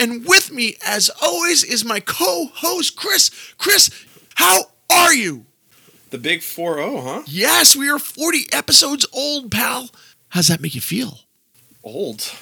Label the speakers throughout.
Speaker 1: and with me, as always, is my co host, Chris. Chris, how are you?
Speaker 2: The big 4 0, huh?
Speaker 1: Yes, we are 40 episodes old, pal. How's that make you feel?
Speaker 2: Old,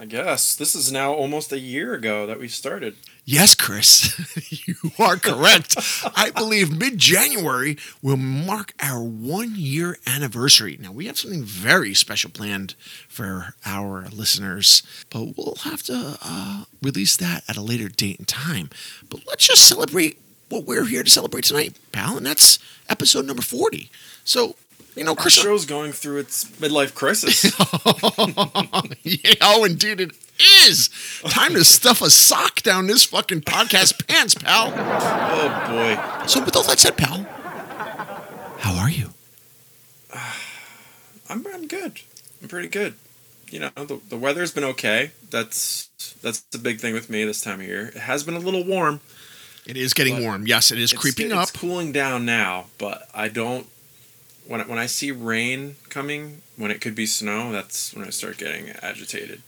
Speaker 2: I guess. This is now almost a year ago that we started.
Speaker 1: Yes, Chris, you are correct. I believe mid January will mark our one year anniversary. Now, we have something very special planned for our listeners, but we'll have to uh, release that at a later date and time. But let's just celebrate what we're here to celebrate tonight, pal, and that's episode number 40. So, you know,
Speaker 2: Our
Speaker 1: Chris.
Speaker 2: show's going through its midlife crisis.
Speaker 1: yeah, oh, indeed it is. Time to stuff a sock down this fucking podcast pants, pal.
Speaker 2: oh boy.
Speaker 1: So, with all that said, pal, how are you?
Speaker 2: I'm, I'm good. I'm pretty good. You know, the, the weather's been okay. That's that's the big thing with me this time of year. It has been a little warm.
Speaker 1: It is getting warm. Yes, it is
Speaker 2: It's-
Speaker 1: creeping
Speaker 2: it's
Speaker 1: up.
Speaker 2: cooling down now, but I don't. When I, when I see rain coming, when it could be snow, that's when I start getting agitated.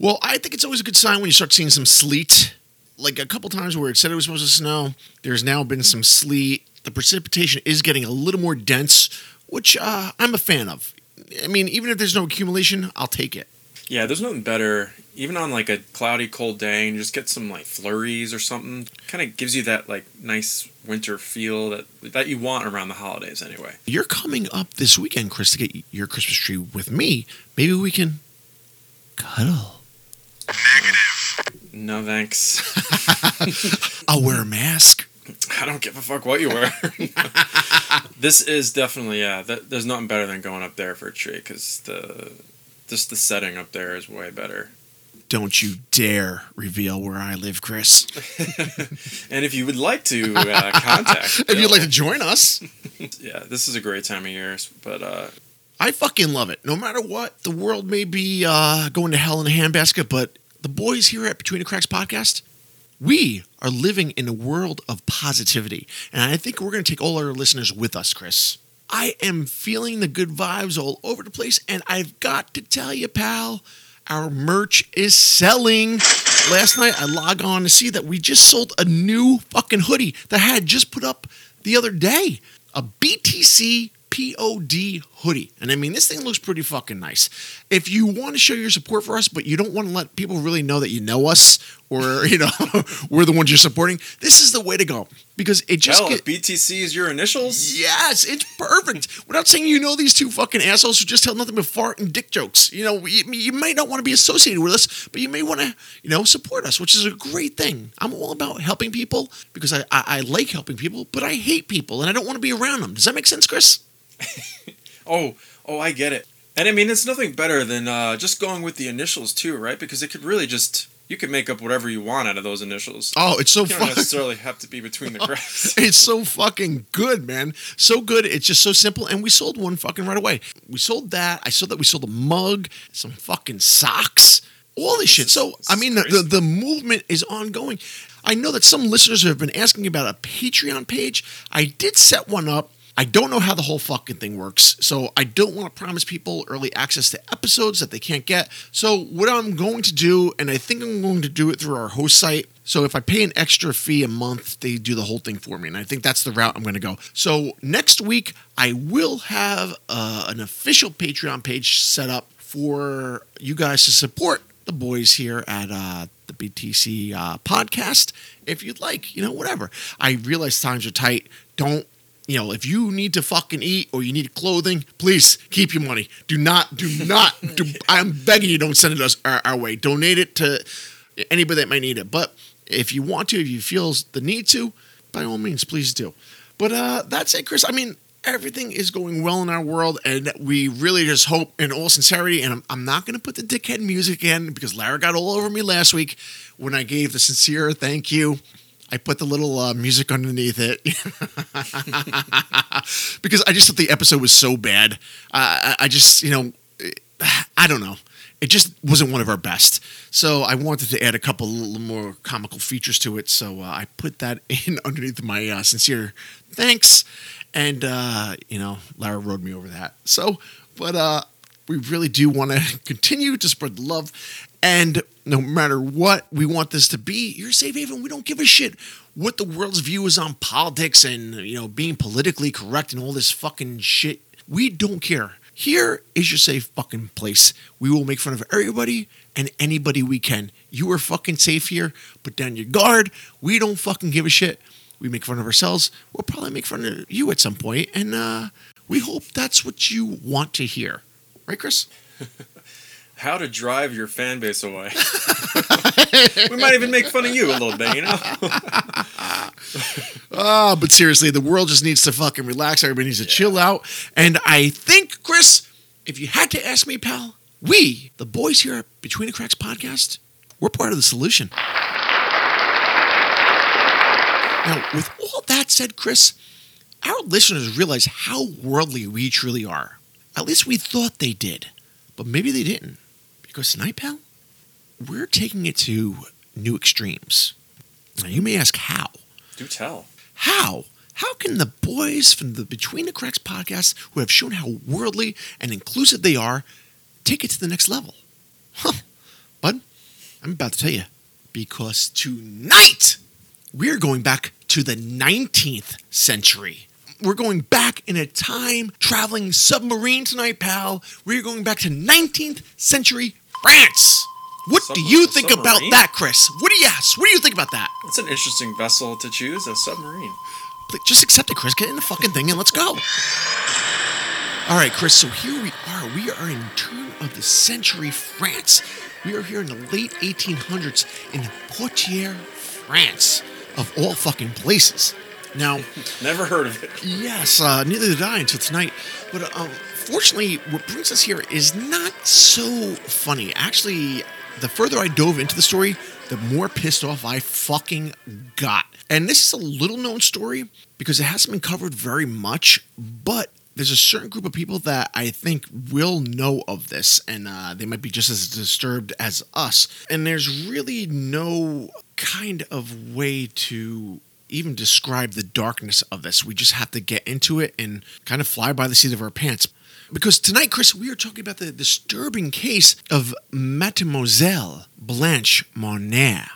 Speaker 1: Well, I think it's always a good sign when you start seeing some sleet. Like a couple times where it said it was supposed to snow, there's now been some sleet. The precipitation is getting a little more dense, which uh, I'm a fan of. I mean, even if there's no accumulation, I'll take it.
Speaker 2: Yeah, there's nothing better. Even on like a cloudy, cold day, and you just get some like flurries or something. Kind of gives you that like nice winter feel that that you want around the holidays anyway.
Speaker 1: You're coming up this weekend, Chris, to get your Christmas tree with me. Maybe we can cuddle.
Speaker 2: No thanks.
Speaker 1: I'll wear a mask.
Speaker 2: I don't give a fuck what you wear. this is definitely yeah. Th- there's nothing better than going up there for a tree because the just the setting up there is way better.
Speaker 1: Don't you dare reveal where I live, Chris.
Speaker 2: And if you would like to uh, contact,
Speaker 1: If you'd like to join us,
Speaker 2: yeah, this is a great time of year. But uh,
Speaker 1: I fucking love it. No matter what, the world may be uh, going to hell in a handbasket, but the boys here at Between the Cracks podcast, we are living in a world of positivity. And I think we're going to take all our listeners with us, Chris. I am feeling the good vibes all over the place. And I've got to tell you, pal, our merch is selling. Last night, I log on to see that we just sold a new fucking hoodie that I had just put up the other day. A BTC POD hoodie. And I mean, this thing looks pretty fucking nice. If you want to show your support for us, but you don't want to let people really know that you know us or, you know, we're the ones you're supporting, this is the way to go because it just
Speaker 2: hell,
Speaker 1: get,
Speaker 2: if BTC is your initials,
Speaker 1: Yes, it's perfect. Without saying you know these two fucking assholes who just tell nothing but fart and dick jokes. You know, you, you may not want to be associated with us, but you may want to, you know, support us, which is a great thing. I'm all about helping people because I, I, I like helping people, but I hate people and I don't want to be around them. Does that make sense, Chris?
Speaker 2: Oh, oh, I get it. And I mean, it's nothing better than uh, just going with the initials too, right? Because it could really just you could make up whatever you want out of those initials.
Speaker 1: Oh, it's so
Speaker 2: you don't necessarily have to be between the cracks.
Speaker 1: It's so fucking good, man. So good. It's just so simple. And we sold one fucking right away. We sold that. I saw that we sold a mug, some fucking socks, all this shit. So, I mean, the, the, the movement is ongoing. I know that some listeners have been asking about a Patreon page. I did set one up. I don't know how the whole fucking thing works. So I don't want to promise people early access to episodes that they can't get. So what I'm going to do, and I think I'm going to do it through our host site. So if I pay an extra fee a month, they do the whole thing for me. And I think that's the route I'm going to go. So next week, I will have uh, an official Patreon page set up for you guys to support the boys here at uh, the BTC uh, podcast. If you'd like, you know, whatever. I realize times are tight. Don't you know, if you need to fucking eat or you need clothing, please keep your money. Do not, do not, do, I'm begging you, don't send it us our, our way. Donate it to anybody that might need it. But if you want to, if you feel the need to, by all means, please do. But uh, that's it, Chris. I mean, everything is going well in our world, and we really just hope, in all sincerity, and I'm, I'm not going to put the dickhead music in because Lara got all over me last week when I gave the sincere thank you. I put the little uh, music underneath it because I just thought the episode was so bad. Uh, I, just, you know, I don't know. It just wasn't one of our best. So I wanted to add a couple little more comical features to it. So uh, I put that in underneath my uh, sincere thanks. And uh, you know, Lara rode me over that. So, but uh we really do want to continue to spread love. And no matter what we want this to be, you're safe haven. We don't give a shit what the world's view is on politics and you know being politically correct and all this fucking shit. We don't care. Here is your safe fucking place. We will make fun of everybody and anybody we can. You are fucking safe here. Put down your guard. We don't fucking give a shit. We make fun of ourselves. We'll probably make fun of you at some point, and uh, we hope that's what you want to hear, right, Chris?
Speaker 2: How to drive your fan base away. we might even make fun of you a little bit, you know?
Speaker 1: Ah, but seriously, the world just needs to fucking relax. Everybody needs to chill out. And I think, Chris, if you had to ask me, pal, we, the boys here at Between the Cracks podcast, we're part of the solution. Now, with all that said, Chris, our listeners realize how worldly we truly are. At least we thought they did, but maybe they didn't. Because tonight, pal, we're taking it to new extremes. Now, you may ask how.
Speaker 2: Do tell.
Speaker 1: How? How can the boys from the Between the Cracks podcast, who have shown how worldly and inclusive they are, take it to the next level? Huh. Bud, I'm about to tell you. Because tonight, we're going back to the 19th century. We're going back in a time traveling submarine tonight, pal. We're going back to 19th century France. What do you think about that, Chris? What do you ask? What do you think about that?
Speaker 2: It's an interesting vessel to choose, a submarine.
Speaker 1: Please, Just accept it, Chris. Get in the fucking thing and let's go. All right, Chris. So here we are. We are in turn of the century France. We are here in the late 1800s in Poitiers, France, of all fucking places. Now,
Speaker 2: Never heard of it.
Speaker 1: Yes, uh, neither did I until tonight. But um, fortunately, what brings us here is not so funny. Actually, the further I dove into the story, the more pissed off I fucking got. And this is a little known story because it hasn't been covered very much, but there's a certain group of people that I think will know of this, and uh, they might be just as disturbed as us. And there's really no kind of way to even describe the darkness of this. We just have to get into it and kind of fly by the seat of our pants. Because tonight, Chris, we are talking about the disturbing case of Mademoiselle Blanche Monnier.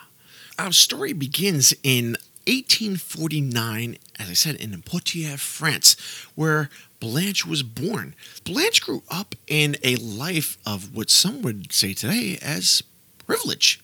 Speaker 1: Our story begins in 1849, as I said, in Poitiers, France, where Blanche was born. Blanche grew up in a life of what some would say today as privilege.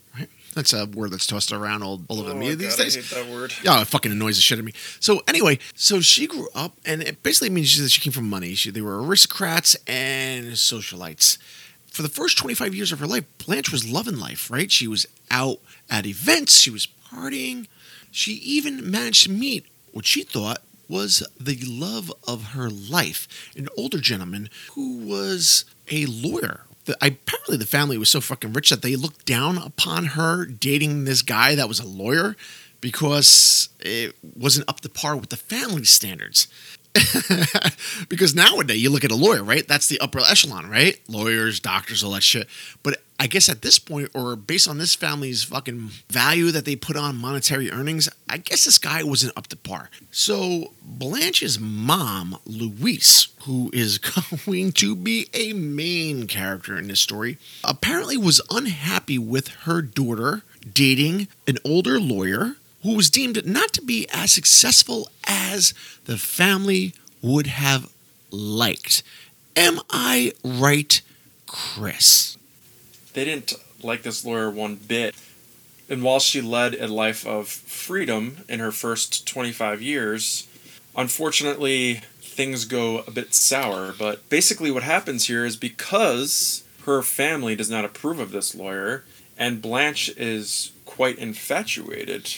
Speaker 1: That's a word that's tossed around all, all over the
Speaker 2: Oh,
Speaker 1: media
Speaker 2: God,
Speaker 1: these
Speaker 2: I
Speaker 1: days.
Speaker 2: hate that word.
Speaker 1: Yeah, it fucking annoys the shit out of me. So anyway, so she grew up, and it basically means that she came from money. She, they were aristocrats and socialites. For the first 25 years of her life, Blanche was loving life, right? She was out at events, she was partying. She even managed to meet what she thought was the love of her life, an older gentleman who was a lawyer. The, apparently, the family was so fucking rich that they looked down upon her dating this guy that was a lawyer because it wasn't up to par with the family standards. because nowadays you look at a lawyer, right? That's the upper echelon, right? Lawyers, doctors, all that shit. But I guess at this point, or based on this family's fucking value that they put on monetary earnings, I guess this guy wasn't up to par. So Blanche's mom, Louise, who is going to be a main character in this story, apparently was unhappy with her daughter dating an older lawyer who was deemed not to be as successful as the family would have liked. Am I right, Chris?
Speaker 2: They didn't like this lawyer one bit. And while she led a life of freedom in her first 25 years, unfortunately, things go a bit sour. But basically, what happens here is because her family does not approve of this lawyer, and Blanche is quite infatuated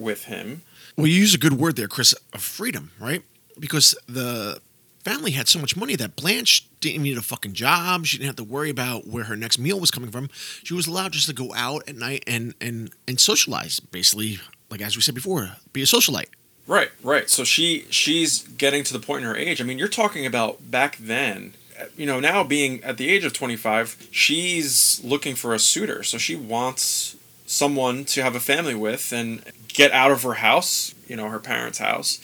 Speaker 2: with him.
Speaker 1: Well, you use a good word there, Chris, of freedom, right? Because the family had so much money that Blanche didn't need a fucking job. She didn't have to worry about where her next meal was coming from. She was allowed just to go out at night and and and socialize, basically, like as we said before, be a socialite.
Speaker 2: Right, right. So she she's getting to the point in her age. I mean, you're talking about back then. You know, now being at the age of 25, she's looking for a suitor. So she wants someone to have a family with and get out of her house, you know, her parents' house.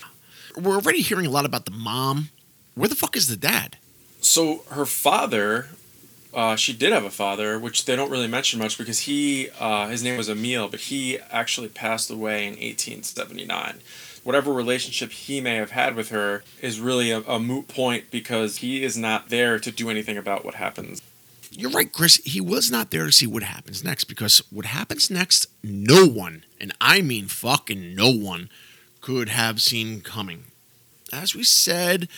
Speaker 1: we're already hearing a lot about the mom. Where the fuck is the dad?
Speaker 2: So her father, uh, she did have a father, which they don't really mention much because he, uh, his name was Emil, but he actually passed away in 1879. Whatever relationship he may have had with her is really a, a moot point because he is not there to do anything about what happens.
Speaker 1: You're right, Chris. He was not there to see what happens next because what happens next, no one, and I mean fucking no one, could have seen coming. As we said,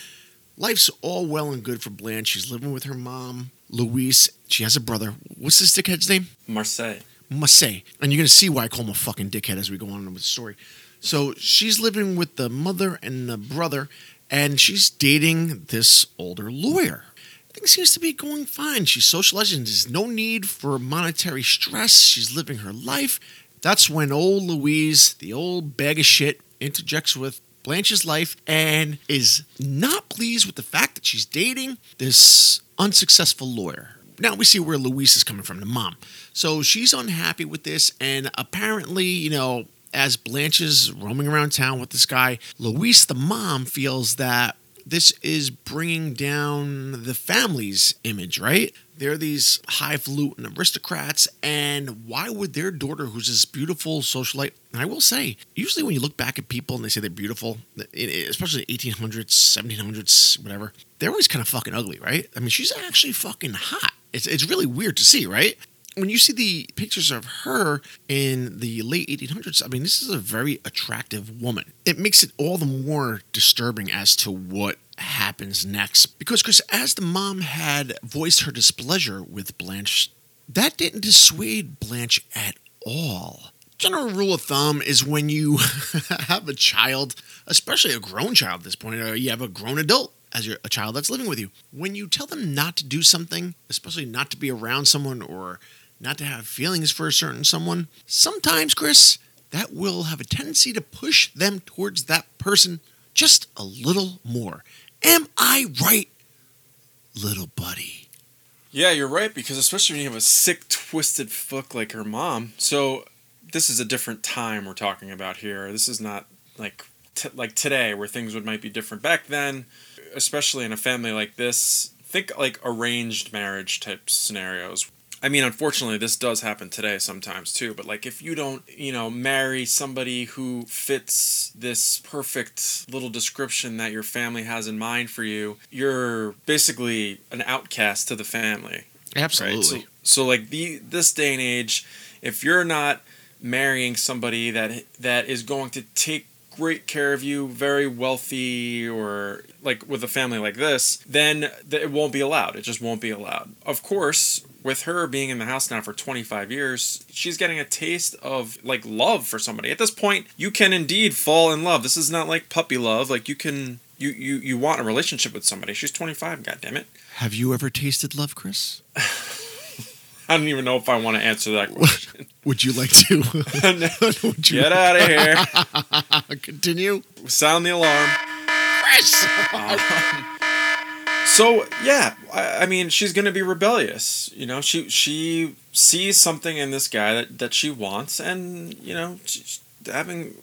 Speaker 1: life's all well and good for Blanche. She's living with her mom, Louise. She has a brother. What's this dickhead's name?
Speaker 2: Marseille.
Speaker 1: Marseille. And you're going to see why I call him a fucking dickhead as we go on with the story. So she's living with the mother and the brother, and she's dating this older lawyer. Things seems to be going fine. She's socializing. There's no need for monetary stress. She's living her life. That's when old Louise, the old bag of shit, interjects with Blanche's life and is not pleased with the fact that she's dating this unsuccessful lawyer. Now we see where Louise is coming from, the mom. So she's unhappy with this, and apparently, you know, as Blanche is roaming around town with this guy, Louise, the mom, feels that this is bringing down the family's image, right? They're these highfalutin aristocrats, and why would their daughter, who's this beautiful socialite, and I will say, usually when you look back at people and they say they're beautiful, eh, eh, especially 1800s, 1700s, whatever, they're always kind of fucking ugly, right? I mean, she's actually fucking hot. It's, it's really weird to see, right? When you see the pictures of her in the late 1800s, I mean, this is a very attractive woman. It makes it all the more disturbing as to what happens next. Because, Chris, as the mom had voiced her displeasure with Blanche, that didn't dissuade Blanche at all. General rule of thumb is when you have a child, especially a grown child at this point, or you have a grown adult as a child that's living with you. When you tell them not to do something, especially not to be around someone or not to have feelings for a certain someone, sometimes, Chris, that will have a tendency to push them towards that person just a little more. Am I right, little buddy?
Speaker 2: Yeah, you're right, because especially when you have a sick, twisted fuck like her mom. So, this is a different time we're talking about here. This is not like t- like today where things would might be different. Back then, especially in a family like this, think like arranged marriage type scenarios I mean, unfortunately, this does happen today sometimes too. But like, if you don't, you know, marry somebody who fits this perfect little description that your family has in mind for you, you're basically an outcast to the family.
Speaker 1: Absolutely.
Speaker 2: Right? So, so like the this day and age, if you're not marrying somebody that that is going to take great care of you, very wealthy, or like with a family like this, then it won't be allowed. It just won't be allowed. Of course, with her being in the house now for 25 years, she's getting a taste of like love for somebody. At this point, you can indeed fall in love. This is not like puppy love. Like you can you you you want a relationship with somebody. She's 25, god damn it.
Speaker 1: Have you ever tasted love, Chris?
Speaker 2: I don't even know if I want to answer that question.
Speaker 1: Would you like to?
Speaker 2: Would you... Get out of
Speaker 1: here. Continue.
Speaker 2: Sound the alarm. So yeah, I, I mean, she's gonna be rebellious. You know, she she sees something in this guy that, that she wants, and you know, having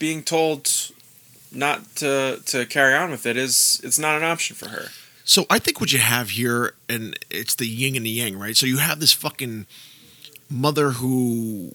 Speaker 2: being told not to to carry on with it is it's not an option for her.
Speaker 1: So I think what you have here, and it's the yin and the yang, right? So you have this fucking mother who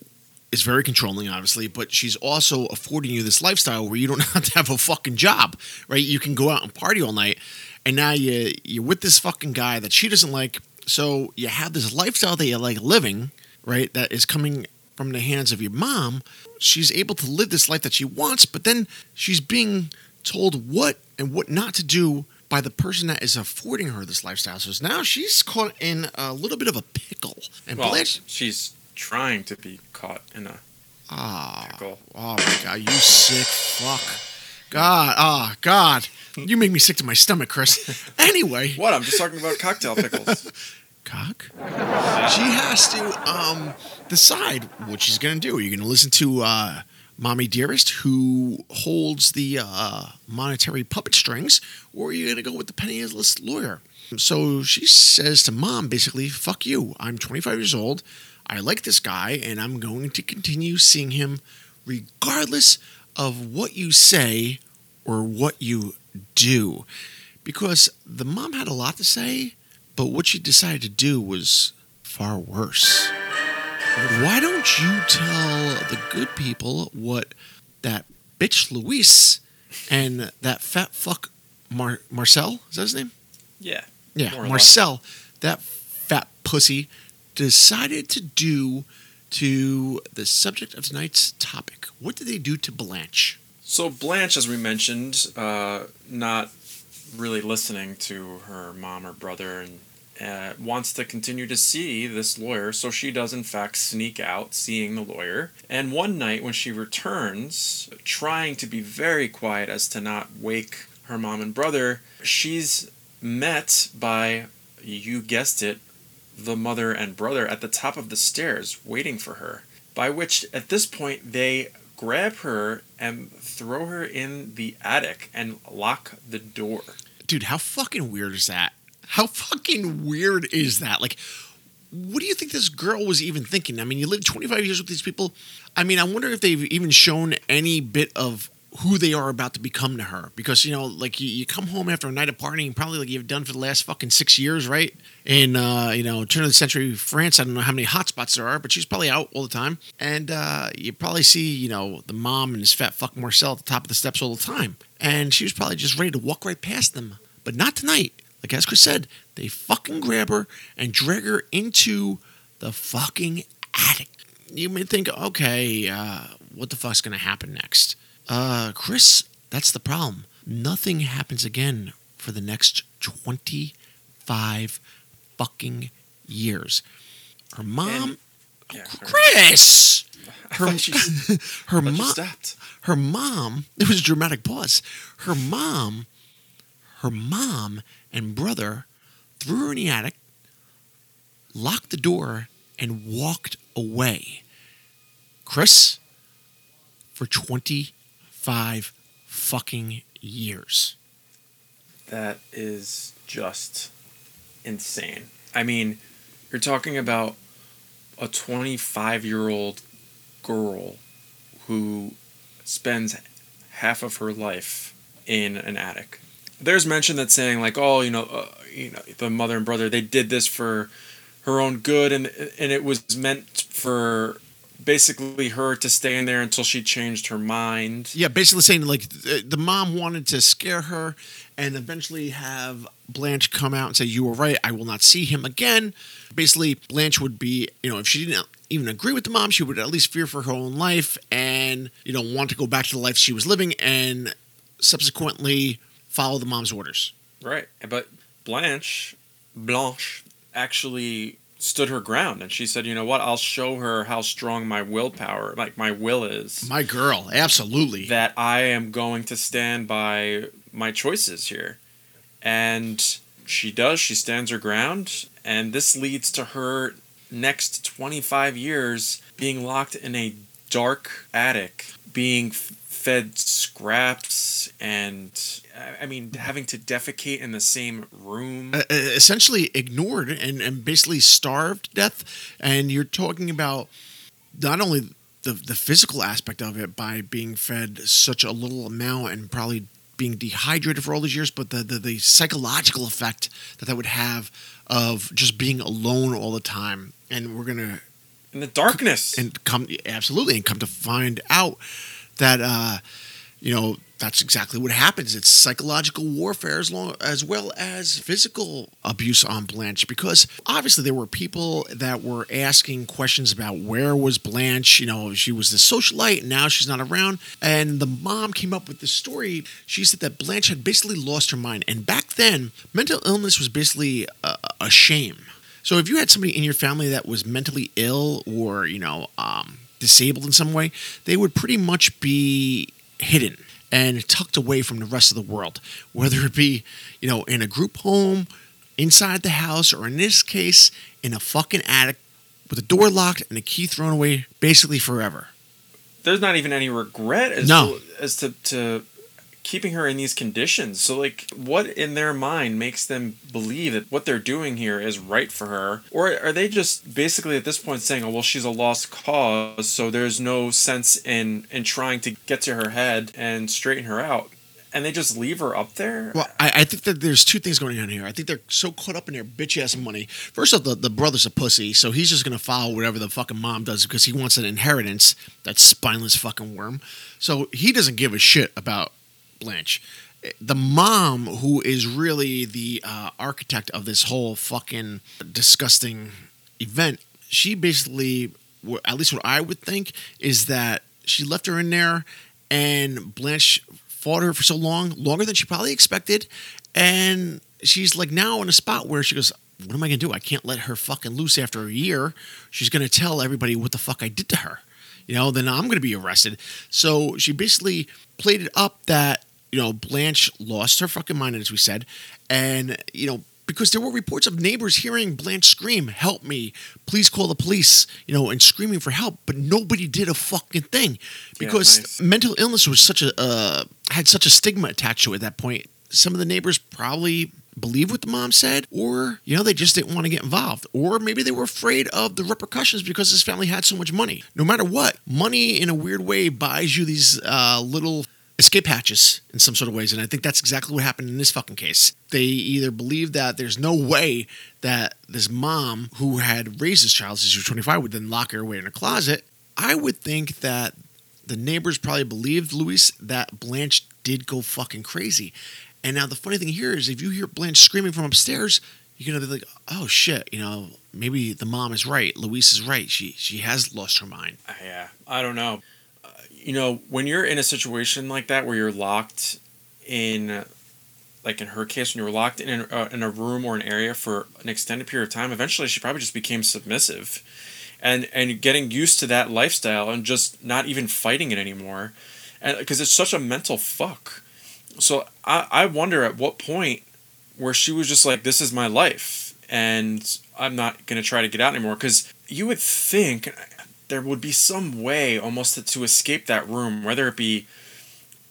Speaker 1: is very controlling, obviously, but she's also affording you this lifestyle where you don't have to have a fucking job, right? You can go out and party all night, and now you you're with this fucking guy that she doesn't like. So you have this lifestyle that you like living, right? That is coming from the hands of your mom. She's able to live this life that she wants, but then she's being told what and what not to do by the person that is affording her this lifestyle. So now she's caught in a little bit of a pickle.
Speaker 2: And well, Blanche, she's trying to be caught in a
Speaker 1: ah, pickle. Oh my god, you sick fuck. God, ah, oh, God, you make me sick to my stomach, Chris. Anyway,
Speaker 2: what? I'm just talking about cocktail pickles.
Speaker 1: Cock. She has to um decide what she's gonna do. Are you gonna listen to uh, Mommy Dearest, who holds the uh, monetary puppet strings, or are you gonna go with the penniless lawyer? So she says to mom, basically, "Fuck you. I'm 25 years old. I like this guy, and I'm going to continue seeing him regardless of what you say or what you do. Because the mom had a lot to say, but what she decided to do was far worse. Why don't you tell the good people what that bitch Louise and that fat fuck Mar- Marcel, is that his name?
Speaker 2: Yeah.
Speaker 1: Yeah,
Speaker 2: More or less.
Speaker 1: Marcel, that fat pussy, decided to do to the subject of tonight's topic. What did they do to Blanche?
Speaker 2: So Blanche, as we mentioned, uh, not really listening to her mom or brother, and uh, wants to continue to see this lawyer. So she does, in fact, sneak out, seeing the lawyer. And one night, when she returns, trying to be very quiet as to not wake her mom and brother, she's met by, you guessed it, the mother and brother at the top of the stairs waiting for her. By which, at this point, they grab her and throw her in the attic and lock the door.
Speaker 1: Dude, how fucking weird is that? How fucking weird is that? Like, what do you think this girl was even thinking? I mean, you lived 25 years with these people. I mean, I wonder if they've even shown any bit of who they are about to become to her. Because, you know, like you, you come home after a night of partying, probably like you've done for the last fucking six years, right? In, uh, you know, turn of the century France, I don't know how many hotspots there are, but she's probably out all the time. And uh, you probably see, you know, the mom and this fat fuck Marcel at the top of the steps all the time. And she was probably just ready to walk right past them. But not tonight. Like as Chris said, they fucking grab her and drag her into the fucking attic. You may think, okay, uh, what the fuck's gonna happen next? Uh, Chris, that's the problem. Nothing happens again for the next 25 fucking years. Her mom,
Speaker 2: And- yeah, her-
Speaker 1: Chris, her, her mom, her mom it was a dramatic pause her mom her mom and brother threw her in the attic locked the door and walked away chris for 25 fucking years
Speaker 2: That is just insane. I mean, you're talking about a 25 year old girl who spends half of her life in an attic. There's mention that saying like, oh, you know, uh, you know, the mother and brother they did this for her own good, and and it was meant for basically her to stay in there until she changed her mind.
Speaker 1: yeah basically saying like the mom wanted to scare her and eventually have blanche come out and say you were right i will not see him again basically blanche would be you know if she didn't even agree with the mom she would at least fear for her own life and you know want to go back to the life she was living and subsequently follow the mom's orders
Speaker 2: Right. But Blanche, Blanche, actually stood her ground and she said, you know what, I'll show her how strong my willpower, like my will is.
Speaker 1: my girl absolutely
Speaker 2: that I am going to stand by my choices here. And she does, she stands her ground. And this leads to her next 25 years being locked in a dark attic, being fed scraps and, I- mean, having to defecate in the same room.
Speaker 1: uh, essentially ignored and, and basically starved to death. And you're talking about not only the, the physical aspect of it by being fed such a little amount and probably being dehydrated for all these years, but the, the, the psychological effect that that would have of just being alone all the time. And we're going to
Speaker 2: in the darkness.
Speaker 1: and come absolutely and come to find out that uh you know that's exactly what happens. It's psychological warfare as long as well as physical abuse on blanche because obviously there were people that were asking questions about where was blanche you know she was the socialite and now she's not around. And the mom came up with this story. She said that blanche had basically lost her mind. And back then mental illness was basically a, a shame. So if you had somebody in your family that was mentally ill or you know um, disabled in some way, they would pretty much be hidden and tucked away from the rest of the world, whether it be you know in a group home, inside the house, or in this case in a fucking attic with the door locked and the key thrown away, basically forever.
Speaker 2: there's not even any regret as
Speaker 1: No.
Speaker 2: to, as to, to keeping her in these conditions. So like what in their mind makes them believe that what they're doing here is right for her? Or are they just basically at this point saying, "Oh, well, she's a lost cause, so there's no sense in in trying to get to her head and straighten her out." and they just leave her up there.
Speaker 1: Well, I, I think that there's two things going on here. I think they're so caught up in their bitch ass money. First off, the, the brother's a pussy, so he's just gonna follow whatever the fucking mom does because he wants an inheritance. That spineless fucking worm. So he doesn't give a shit about Blanche. The mom, who is really the uh, architect of this whole fucking disgusting event, she basically, at least what I would think, is that she left her in there and Blanche fought her for so long, longer than she probably expected. And she's like now in a spot where she goes, What am I gonna do? I can't let her fucking loose after a year. She's gonna tell everybody what the fuck I did to her. You know, then I'm gonna be arrested. So she basically played it up that, you know, Blanche lost her fucking mind, as we said. And, you know, because there were reports of neighbors hearing Blanche scream, "Help me! Please call the police!" You know, and screaming for help, but nobody did a fucking thing because
Speaker 2: nice.
Speaker 1: mental illness was such a uh, had such a stigma attached to it at that point. Some of the neighbors probably believed what the mom said, or you know they just didn't want to get involved, or maybe they were afraid of the repercussions because this family had so much money. No matter what, money in a weird way buys you these uh, little escape hatches in some sort of ways, and I think that's exactly what happened in this fucking case. They either believe that there's no way that this mom who had raised this child since she was 25 would then lock her away in a closet. I would think that the neighbors probably believed Louise that Blanche did go fucking crazy. And now the funny thing here is if you hear Blanche screaming from upstairs, you're gonna be like, oh shit, you know, maybe the mom is right. Louise is right. She she has lost her mind.
Speaker 2: Uh, yeah, I don't know. You know, when you're in a situation like that where you're locked in, like in her case, when you were locked in a, uh, in a room or an area for an extended period of time, eventually she probably just became submissive, and and getting used to that lifestyle and just not even fighting it anymore, and because it's such a mental fuck. So I I wonder at what point where she was just like, this is my life, and I'm not gonna try to get out anymore. Because you would think there would be some way almost to, to escape that room, whether it be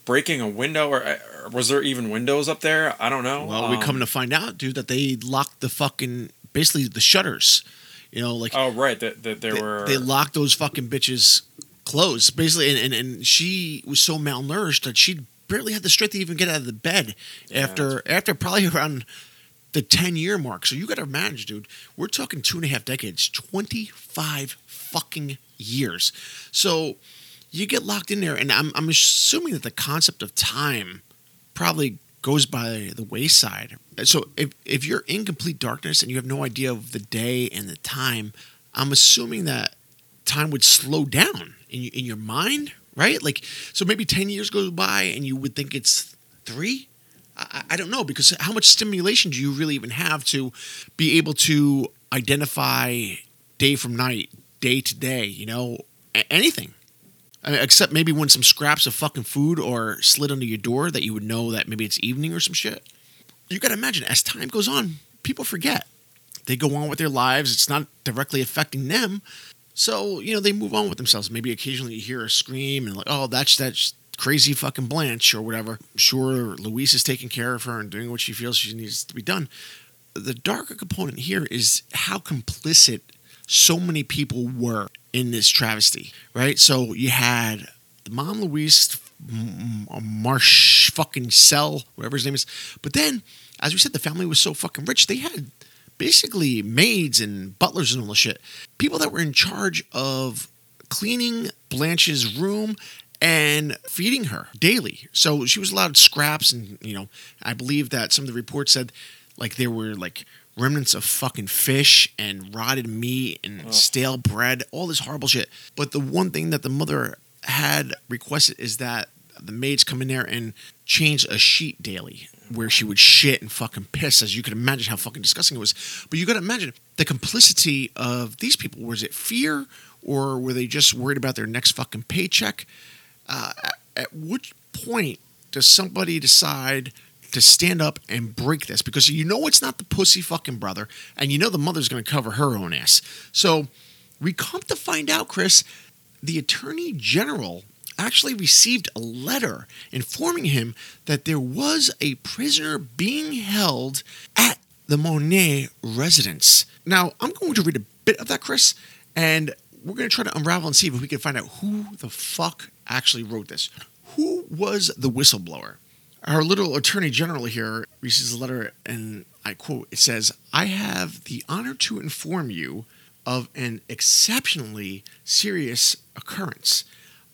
Speaker 2: breaking a window or, or was there even windows up there? I don't know.
Speaker 1: Well, we
Speaker 2: Um,
Speaker 1: come to find out, dude, that they locked the fucking basically the shutters. You know, like
Speaker 2: Oh right, that, that there
Speaker 1: they,
Speaker 2: were.
Speaker 1: they locked those fucking bitches closed basically, and, and and she was so malnourished that she barely had the strength to even get out of the bed after after probably around the 10 year mark. So you got to imagine, dude, we're talking two and a half decades, 25 fucking years. So you get locked in there, and I'm, I'm assuming that the concept of time probably goes by the wayside. So if, if you're in complete darkness and you have no idea of the day and the time, I'm assuming that time would slow down in, in your mind, right? Like, so maybe 10 years goes by and you would think it's three? I, I I don't know because how much stimulation do you really even have to be able to identify day from night, day to day, you know, anything? I mean, except maybe when some scraps of fucking food or slid under your door that you would know that maybe it's evening or some shit. You got to imagine as time goes on, people forget. They go on with their lives. It's not directly affecting them. So, you know, they move on with themselves. Maybe occasionally you hear a scream and like, oh, that's that crazy fucking Blanche or whatever. Sure, Louise is taking care of her and doing what she feels she needs to be done. The darker component here is how complicit so many people were in this travesty, right? So you had the mom Louise, Marsh fucking Cell, whatever his name is. But then, as we said, the family was so fucking rich, they had basically maids and butlers and all the shit. People that were in charge of cleaning Blanche's room and feeding her daily. So she was allowed scraps and, you know, I believe that some of the reports said like there were like remnants of fucking fish and rotted meat and stale bread, all this horrible shit. But the one thing that the mother had requested is that the maids come in there and change a sheet daily where she would shit and fucking piss as you could imagine how fucking disgusting it was. But you got to imagine the complicity of these people. Was it fear or were they just worried about their next fucking paycheck? Uh, at, at which point does somebody decide to stand up and break this because you know it's not the pussy fucking brother and you know the mother's going to cover her own ass so we come to find out chris the attorney general actually received a letter informing him that there was a prisoner being held at the Monnier residence. Now, I'm going to read a bit of that, Chris, and we're going to try to unravel and see if we can find out who the fuck actually wrote this. Who was the whistleblower? Our little attorney general here receives a letter, and I quote: "It says, I have the honor to inform you of an exceptionally serious occurrence.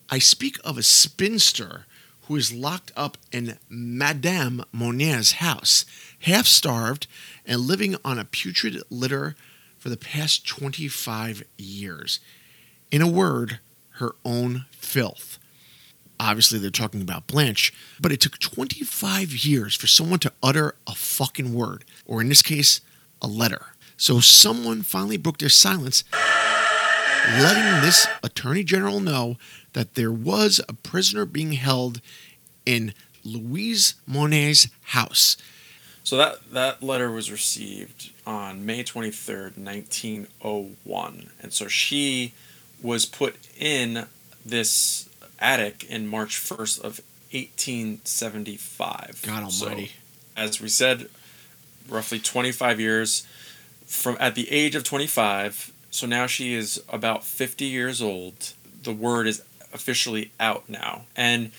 Speaker 1: I speak of a spinster." Who is locked up in Madame Monnier's house, half starved and living on a putrid litter for the past 25 years. In a word, her own filth. Obviously, they're talking about Blanche, but it took 25 years for someone to utter a fucking word, or in this case, a letter. So someone finally broke their silence, letting this attorney general know that there was a prisoner being held in Louise Monnier's house.
Speaker 2: So that that letter was received on May 23rd, 1901. And so she was put in this attic in March 1st of 1875.
Speaker 1: God almighty.
Speaker 2: So, as we said, roughly 25 years from at the age of 25. So now she is about 50 years old. The word is officially out now. And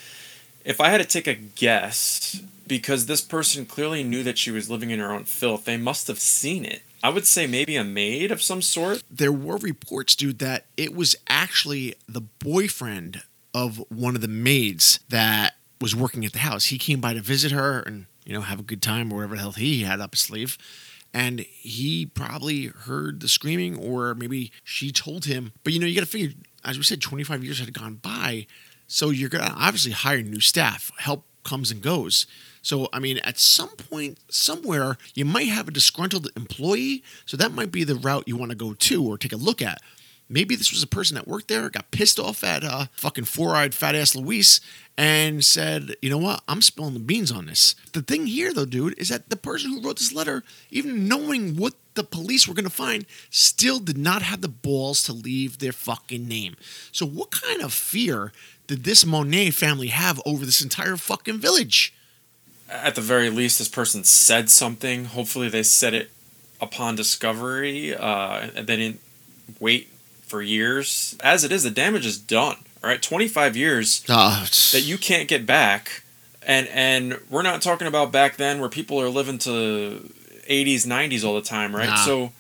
Speaker 2: if I had to take a guess, because this person clearly knew that she was living in her own filth, they must have seen it. I would say maybe a maid of some sort.
Speaker 1: There were reports, dude, that it was actually the boyfriend of one of the maids that was working at the house. He came by to visit her and, you know, have a good time or whatever the hell he had up his sleeve. And he probably heard the screaming, or maybe she told him. But, you know, you got to figure, as we said, 25 years had gone by. So you're going to obviously hire new staff. Help comes and goes. So, I mean, at some point, somewhere, you might have a disgruntled employee. So that might be the route you want to go to or take a look at. Maybe this was a person that worked there, got pissed off at uh, fucking four eyed fat ass Louise and said, you know what, I'm spilling the beans on this. The thing here, though, dude, is that the person who wrote this letter, even knowing what the police were going to find, still did not have the balls to leave their fucking name. So, what kind of fear did this Monnier family have over this entire fucking village?
Speaker 2: At the very least, this person said something. Hopefully, they said it upon discovery. Uh, they didn't wait for years. As it is, the damage is done. All right, 25 years
Speaker 1: Uh,
Speaker 2: that you can't get back. And and we're not talking about back then where people are living to 80s, 90s all the time, right?
Speaker 1: Nah.
Speaker 2: So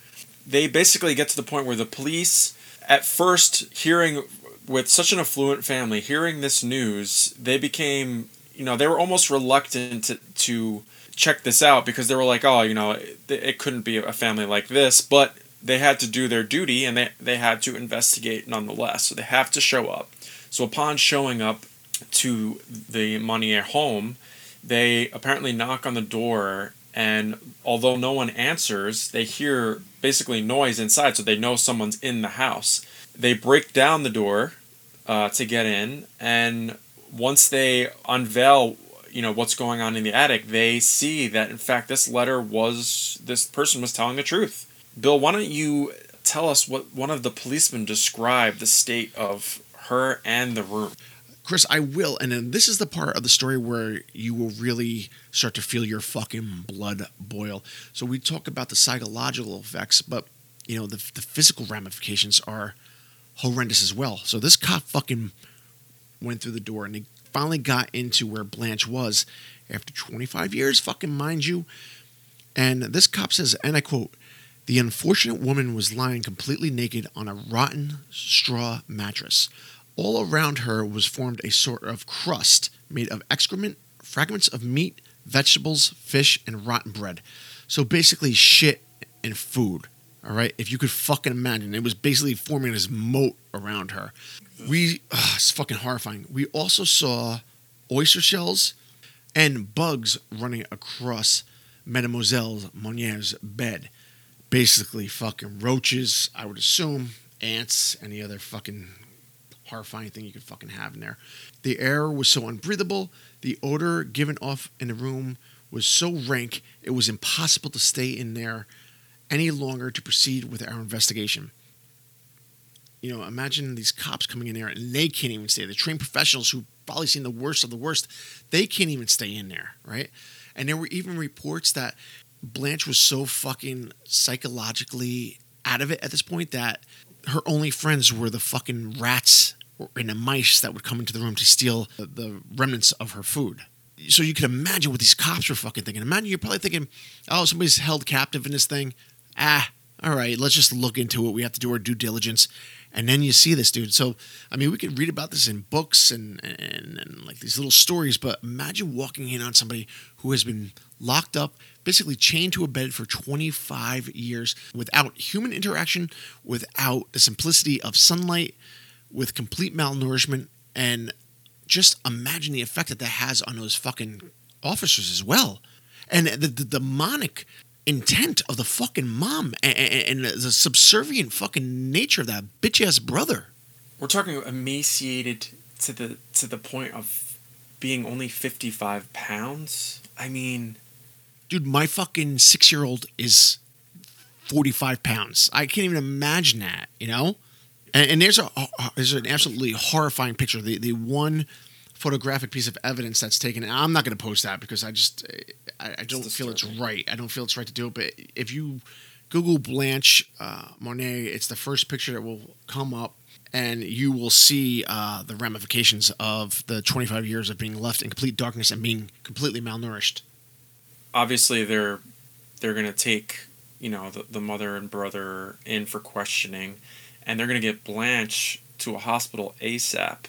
Speaker 2: they basically get to the point where the police at first hearing with such an affluent family hearing this news, they became, you know, they were almost reluctant to, to check this out because they were like, oh, you know, it, it couldn't be a family like this, but they had to do their duty and they, they had to investigate nonetheless. So they have to show up. So upon showing up to the Monnier home, they apparently knock on the door and although no one answers, they hear basically noise inside, so they know someone's in the house. They break down the door uh, to get in, and once they unveil, you know what's going on in the attic, they see that in fact this letter was this person was telling the truth. Bill, why don't you tell us what one of the policemen described the state of her and the room?
Speaker 1: Chris, I will. And then this is the part of the story where you will really start to feel your fucking blood boil. So we talk about the psychological effects, but you know the the physical ramifications are horrendous as well. So this cop fucking went through the door and he finally got into where Blanche was after 25 years, fucking mind you. And this cop says, and I quote, the unfortunate woman was lying completely naked on a rotten straw mattress. All around her was formed a sort of crust made of excrement, fragments of meat, vegetables, fish, and rotten bread. So basically, shit and food. All right, if you could fucking imagine, it was basically forming this moat around her. We, ugh, it's fucking horrifying. We also saw oyster shells and bugs running across Mademoiselle Monnier's bed. Basically, fucking roaches, I would assume, ants, any other fucking horrifying thing you could fucking have in there. The air was so unbreathable. The odor given off in the room was so rank, it was impossible to stay in there any longer to proceed with our investigation. You know, imagine these cops coming in there and they can't even stay. The trained professionals who've probably seen the worst of the worst, they can't even stay in there, right? And there were even reports that Blanche was so fucking psychologically out of it at this point that her only friends were the fucking rats and the mice that would come into the room to steal the- remnants of her food. so you can imagine what these cops were fucking thinking. Imagine you're probably thinking, oh, somebody's held captive in this thing. Ah, all right, let's just look into it. We have to do our due diligence. And then you see this dude. So, I mean, we could read about this in books and, and, and like these little stories, but imagine walking in on somebody who has been locked up, basically chained to a bed for 25 years without human interaction, without the simplicity of sunlight, with complete malnourishment, and just imagine the effect that that has on those fucking officers as well. And the, the demonic intent of the fucking mom and, and, the subservient fucking nature of that bitch ass brother.
Speaker 2: We're talking emaciated to the to the point of being only 55 pounds. I mean,
Speaker 1: Dude, my fucking six year old is 45 pounds. I can't even imagine that, you know? And, and there's a there's an absolutely horrifying picture. The the one photographic piece of evidence that's taken. And I'm not going to post that because I just I, I don't feel it's right. I don't feel it's right to do it. But if you Google Blanche uh, Monnier, it's the first picture that will come up, and you will see uh, the ramifications of the 25 years of being left in complete darkness and being completely malnourished.
Speaker 2: Obviously they're they're gonna take you know the, the mother and brother in for questioning and they're gonna get blanche to a hospital asap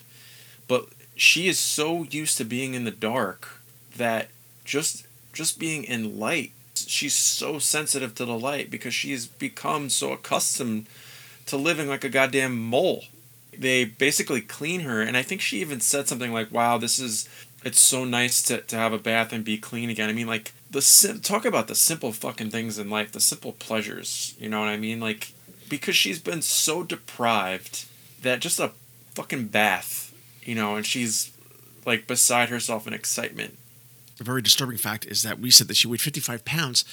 Speaker 2: but she is so used to being in the dark that just just being in light she's so sensitive to the light because she's become so accustomed to living like a goddamn mole. They basically clean her and i think she even said something like wow this is it's so nice to, to have a bath and be clean again. I mean like the sim- talk about the simple fucking things in life the simple pleasures you know what i mean like because she's been so deprived that just a fucking bath you know and she's like beside herself in excitement
Speaker 1: a very disturbing fact is that we said that she weighed 55 pounds.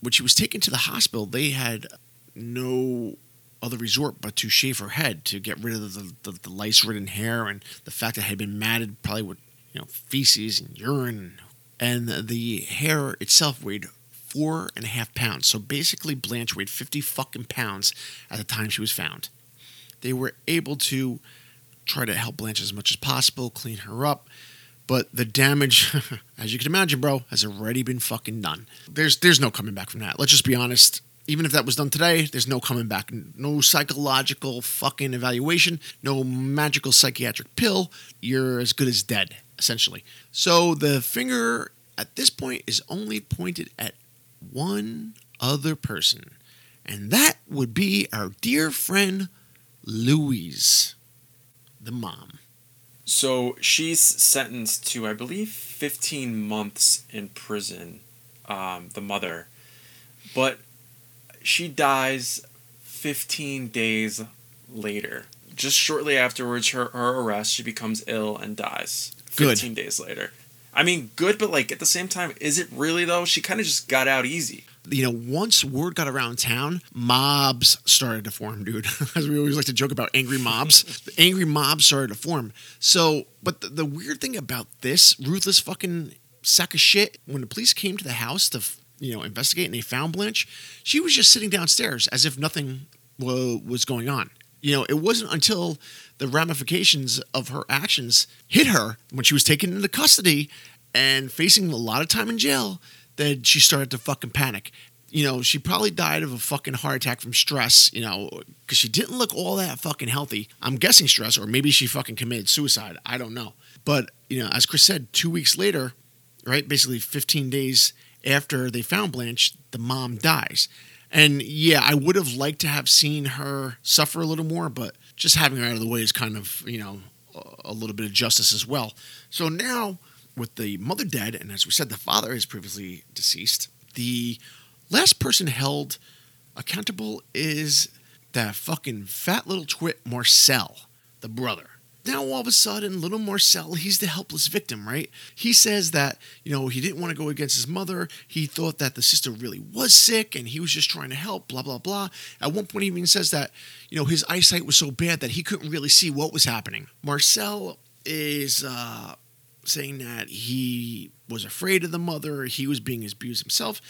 Speaker 1: When she was taken to the hospital, they had no other resort but to shave her head to get rid of the, the, the lice ridden hair and the fact that it had been matted probably with you know feces and urine. The hair itself weighed four and a half pounds. So basically, Blanche weighed 50 fucking pounds at the time she was found. They were able to try to help Blanche as much as possible, clean her up. But the damage, as you can imagine, bro, has already been fucking done. There's there's no coming back from that. Let's just be honest. Even if that was done today, there's no coming back. No psychological fucking evaluation, no magical psychiatric pill. You're as good as dead, essentially. So the finger at this point is only pointed at one other person, and that would be our dear friend Louise, the mom.
Speaker 2: So she's sentenced to, I believe, 15 months in prison, um, the mother. But she dies 15 days later. Just shortly afterwards, her, her arrest, she becomes ill and dies.
Speaker 1: Good.
Speaker 2: 15 days later. I mean, good, but like at the same time, is it really though? She kind of just got out easy.
Speaker 1: you know, once word got around town, mobs started to form, dude. As we always like to joke about angry mobs, the angry mobs started to form. So, but the, the weird thing about this ruthless fucking sack of shit, when the police came to the house to, you know, investigate and they found Blanche, she was just sitting downstairs as if nothing wa- was going on. You know, it wasn't until the ramifications of her actions hit her when she was taken into custody and facing a lot of time in jail that she started to fucking panic. You know, she probably died of a fucking heart attack from stress, you know, because she didn't look all that fucking healthy. I'm guessing stress, or maybe she fucking committed suicide. I don't know. But, you know, as Chris said, two weeks later, right, basically 15 days after they found Blanche, the mom dies. And yeah, I would have liked to have seen her suffer a little more, but just having her out of the way is kind of, you know, a little bit of justice as well. So now, with the mother dead, and as we said, the father is previously deceased, the last person held accountable is that fucking fat little twit Marcel, the brother. Now all of a sudden, little Marcel, he's the helpless victim, right? He says that, you know, he didn't want to go against his mother. He thought that the sister really was sick and he was just trying to help, blah, blah, blah. At one point, he even says that, you know, his eyesight was so bad that he couldn't really see what was happening. Marcel is uh, saying that he was afraid of the mother, he was being abused himself.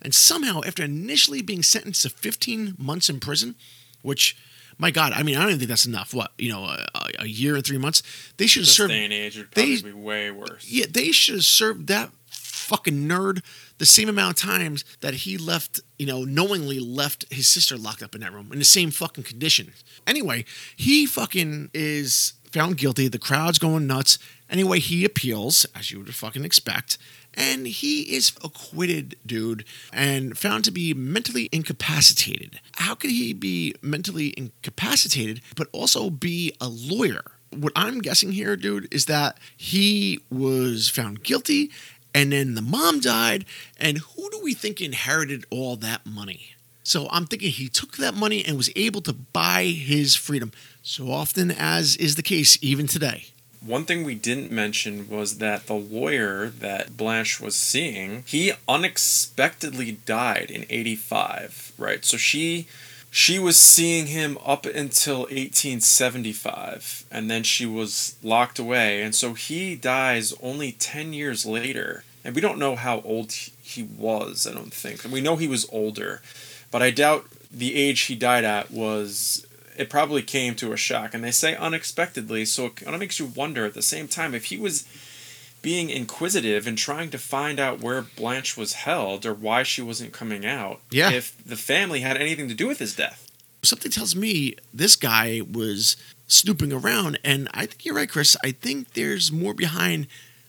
Speaker 1: And somehow, after initially being sentenced to 15 months in prison, which My God, I mean, I don't even think that's enough. What you know, a, a year and three months. They should have
Speaker 2: This
Speaker 1: served.
Speaker 2: day and age would
Speaker 1: they-
Speaker 2: probably be way worse.
Speaker 1: Yeah, they should have served that fucking nerd the same amount of times that he left, you know, knowingly left his sister locked up in that room in the same fucking condition. Anyway, he fucking is found guilty. The crowd's going nuts. Anyway, he appeals, as you would fucking expect, and he is acquitted, dude, and found to be mentally incapacitated. How could he be mentally incapacitated, but also be a lawyer? What I'm guessing here, dude, is that he was found guilty and then the mom died, and who do we think inherited all that money? So I'm thinking he took that money and was able to buy his freedom, so often as is the case even today.
Speaker 2: One thing we didn't mention was that the lawyer that Blanche was seeing, he unexpectedly died in 85, right? So she she was seeing him up until 1875 and then she was locked away and so he dies only 10 years later. And we don't know how old he- was, I don't think. And we know he was older, but I doubt the age he died at was it probably came to a shock and they say unexpectedly so it kind of makes you wonder at the same time if he was being inquisitive and trying to find out where blanche was held or why she wasn't coming out
Speaker 1: Yeah.
Speaker 2: if the family had anything to do with his death
Speaker 1: Something tells me this guy was snooping around, and I think you're right, Chris. I think there's more behind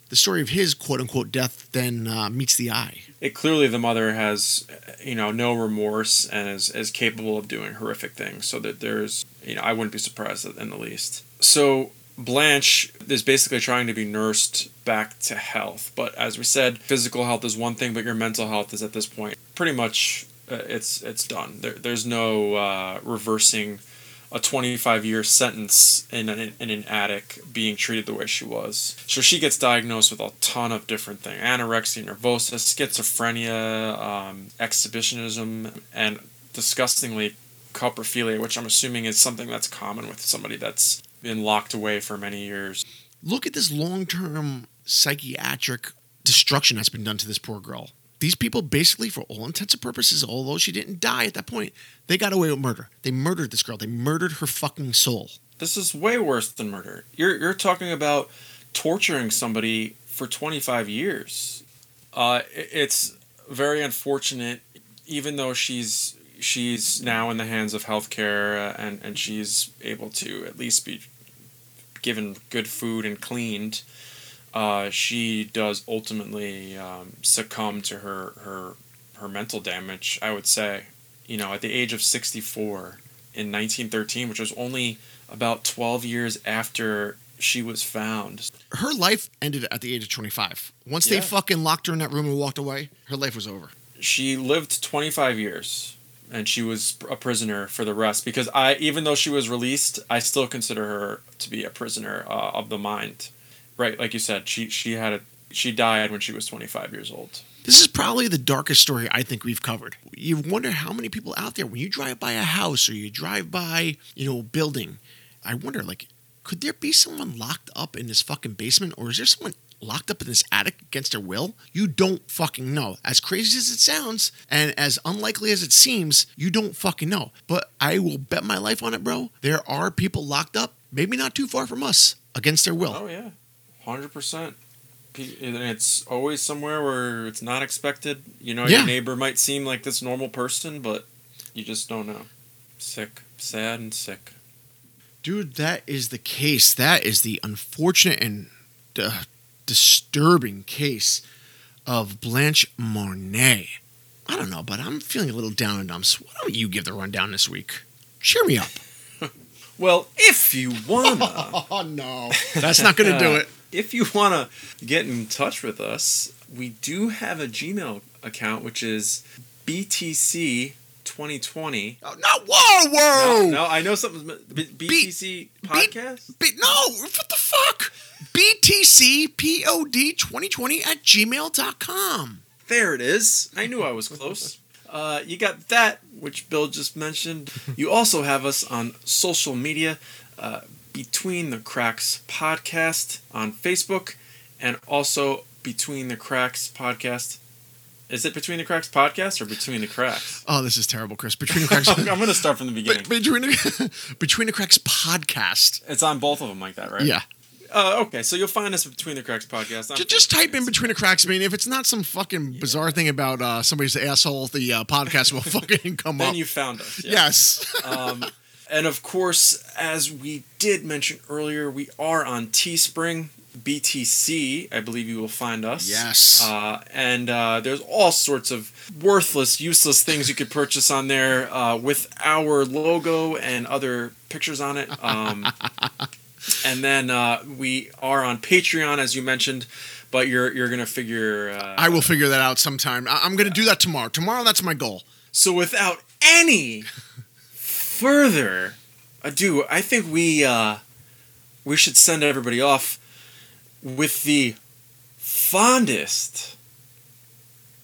Speaker 1: the story of his quote unquote death then uh, meets the eye.
Speaker 2: it clearly the mother has you know no remorse and is, is capable of doing horrific things so that there's you know i wouldn't be surprised in the least so blanche is basically trying to be nursed back to health but as we said physical health is one thing but your mental health is at this point pretty much uh, it's it's done there, there's no uh, reversing a 25 year sentence in an, in an attic being treated the way she was. So she gets diagnosed with a ton of different things anorexia nervosa, schizophrenia, um, exhibitionism, and disgustingly coprophilia, which I'm assuming is something that's common with somebody that's been locked away for many years.
Speaker 1: Look at this long term psychiatric destruction that's been done to this poor girl. These people basically, for all intents and purposes, although she didn't die at that point, they got away with murder. They murdered this girl. They murdered her fucking soul.
Speaker 2: This is way worse than murder. You're, you're talking about torturing somebody for 25 years. Uh, it's very unfortunate, even though she's she's now in the hands of healthcare uh, and and she's able to at least be given good food and cleaned. Uh, she does ultimately um, succumb to her her her mental damage. I would say, you know, at the age of 64 in 1913, which was only about 12 years after she was found.
Speaker 1: Her life ended at the age of 25. Once they fucking locked her in that room and walked away, her life was over.
Speaker 2: She lived 25 years and she was a prisoner for the rest because I even though she was released, I still consider her to be a prisoner uh, of the mind. Right, like you said, she she had a she died when she was 25 years old.
Speaker 1: This is probably the darkest story I think we've covered. You wonder how many people out there, when you drive by a house or you drive by, you know, a building, I wonder, like, could there be someone locked up in this fucking basement or is there someone locked up in this attic against their will? You don't fucking know. As crazy as it sounds and as unlikely as it seems, you don't fucking know. But I will bet my life on it, bro. There are people locked up, maybe not too far from us, against their will.
Speaker 2: Oh yeah, hundred percent. It's always somewhere where it's not expected. You know,
Speaker 1: Yeah.
Speaker 2: your neighbor might seem like this normal person, but you just don't know. Sick, sad, and sick.
Speaker 1: Dude, that is the case. That is the unfortunate and uh, disturbing case of Blanche Monnier. I don't know, but I'm feeling a little down in dumps. Why don't you give the rundown this week? Cheer me up.
Speaker 2: Well, if you wanna,
Speaker 1: Oh, no. That's not going to do it.
Speaker 2: If you wanna get in touch with us, we do have a Gmail account, which is BTC. 2020.
Speaker 1: Oh, no, whoa, whoa.
Speaker 2: No, no, I know something. B- BTC podcast.
Speaker 1: B- no, what the fuck? BTCPOD 2020 at gmail.com.
Speaker 2: There it is. I knew I was close. Uh, you got that, which Bill just mentioned. You also have us on social media, uh, Between the Cracks Podcast on Facebook, and also Between the Cracks Podcast Is it Between the Cracks podcast or Between the Cracks?
Speaker 1: Oh, this is terrible, Chris. Between the cracks.
Speaker 2: I'm going to start from the beginning.
Speaker 1: between the, between the cracks podcast.
Speaker 2: It's on both of them like that, right?
Speaker 1: Yeah.
Speaker 2: Uh, okay, so you'll find us at Between the Cracks podcast.
Speaker 1: Just, just type in between the cracks. I mean, if it's not some fucking bizarre thing about uh, somebody's asshole, the uh, podcast will fucking come
Speaker 2: Then
Speaker 1: up.
Speaker 2: Then you found us. yeah.
Speaker 1: yes.
Speaker 2: Um, and of course, as we did mention earlier, we are on Teespring, BTC. I believe you will find us.
Speaker 1: Yes.
Speaker 2: Uh, and uh, there's all sorts of worthless, useless things you could purchase on there uh, with our logo and other pictures on it. Um, and then uh, we are on Patreon, as you mentioned. But you're you're gonna figure. Uh,
Speaker 1: I will figure that out sometime. I- I'm going to do that tomorrow. Tomorrow, that's my goal.
Speaker 2: So without any further ado, I think we uh, we should send everybody off with the fondest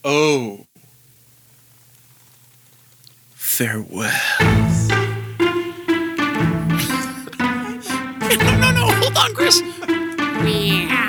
Speaker 2: oh farewell.
Speaker 1: no, no, no. Hold on, Chris.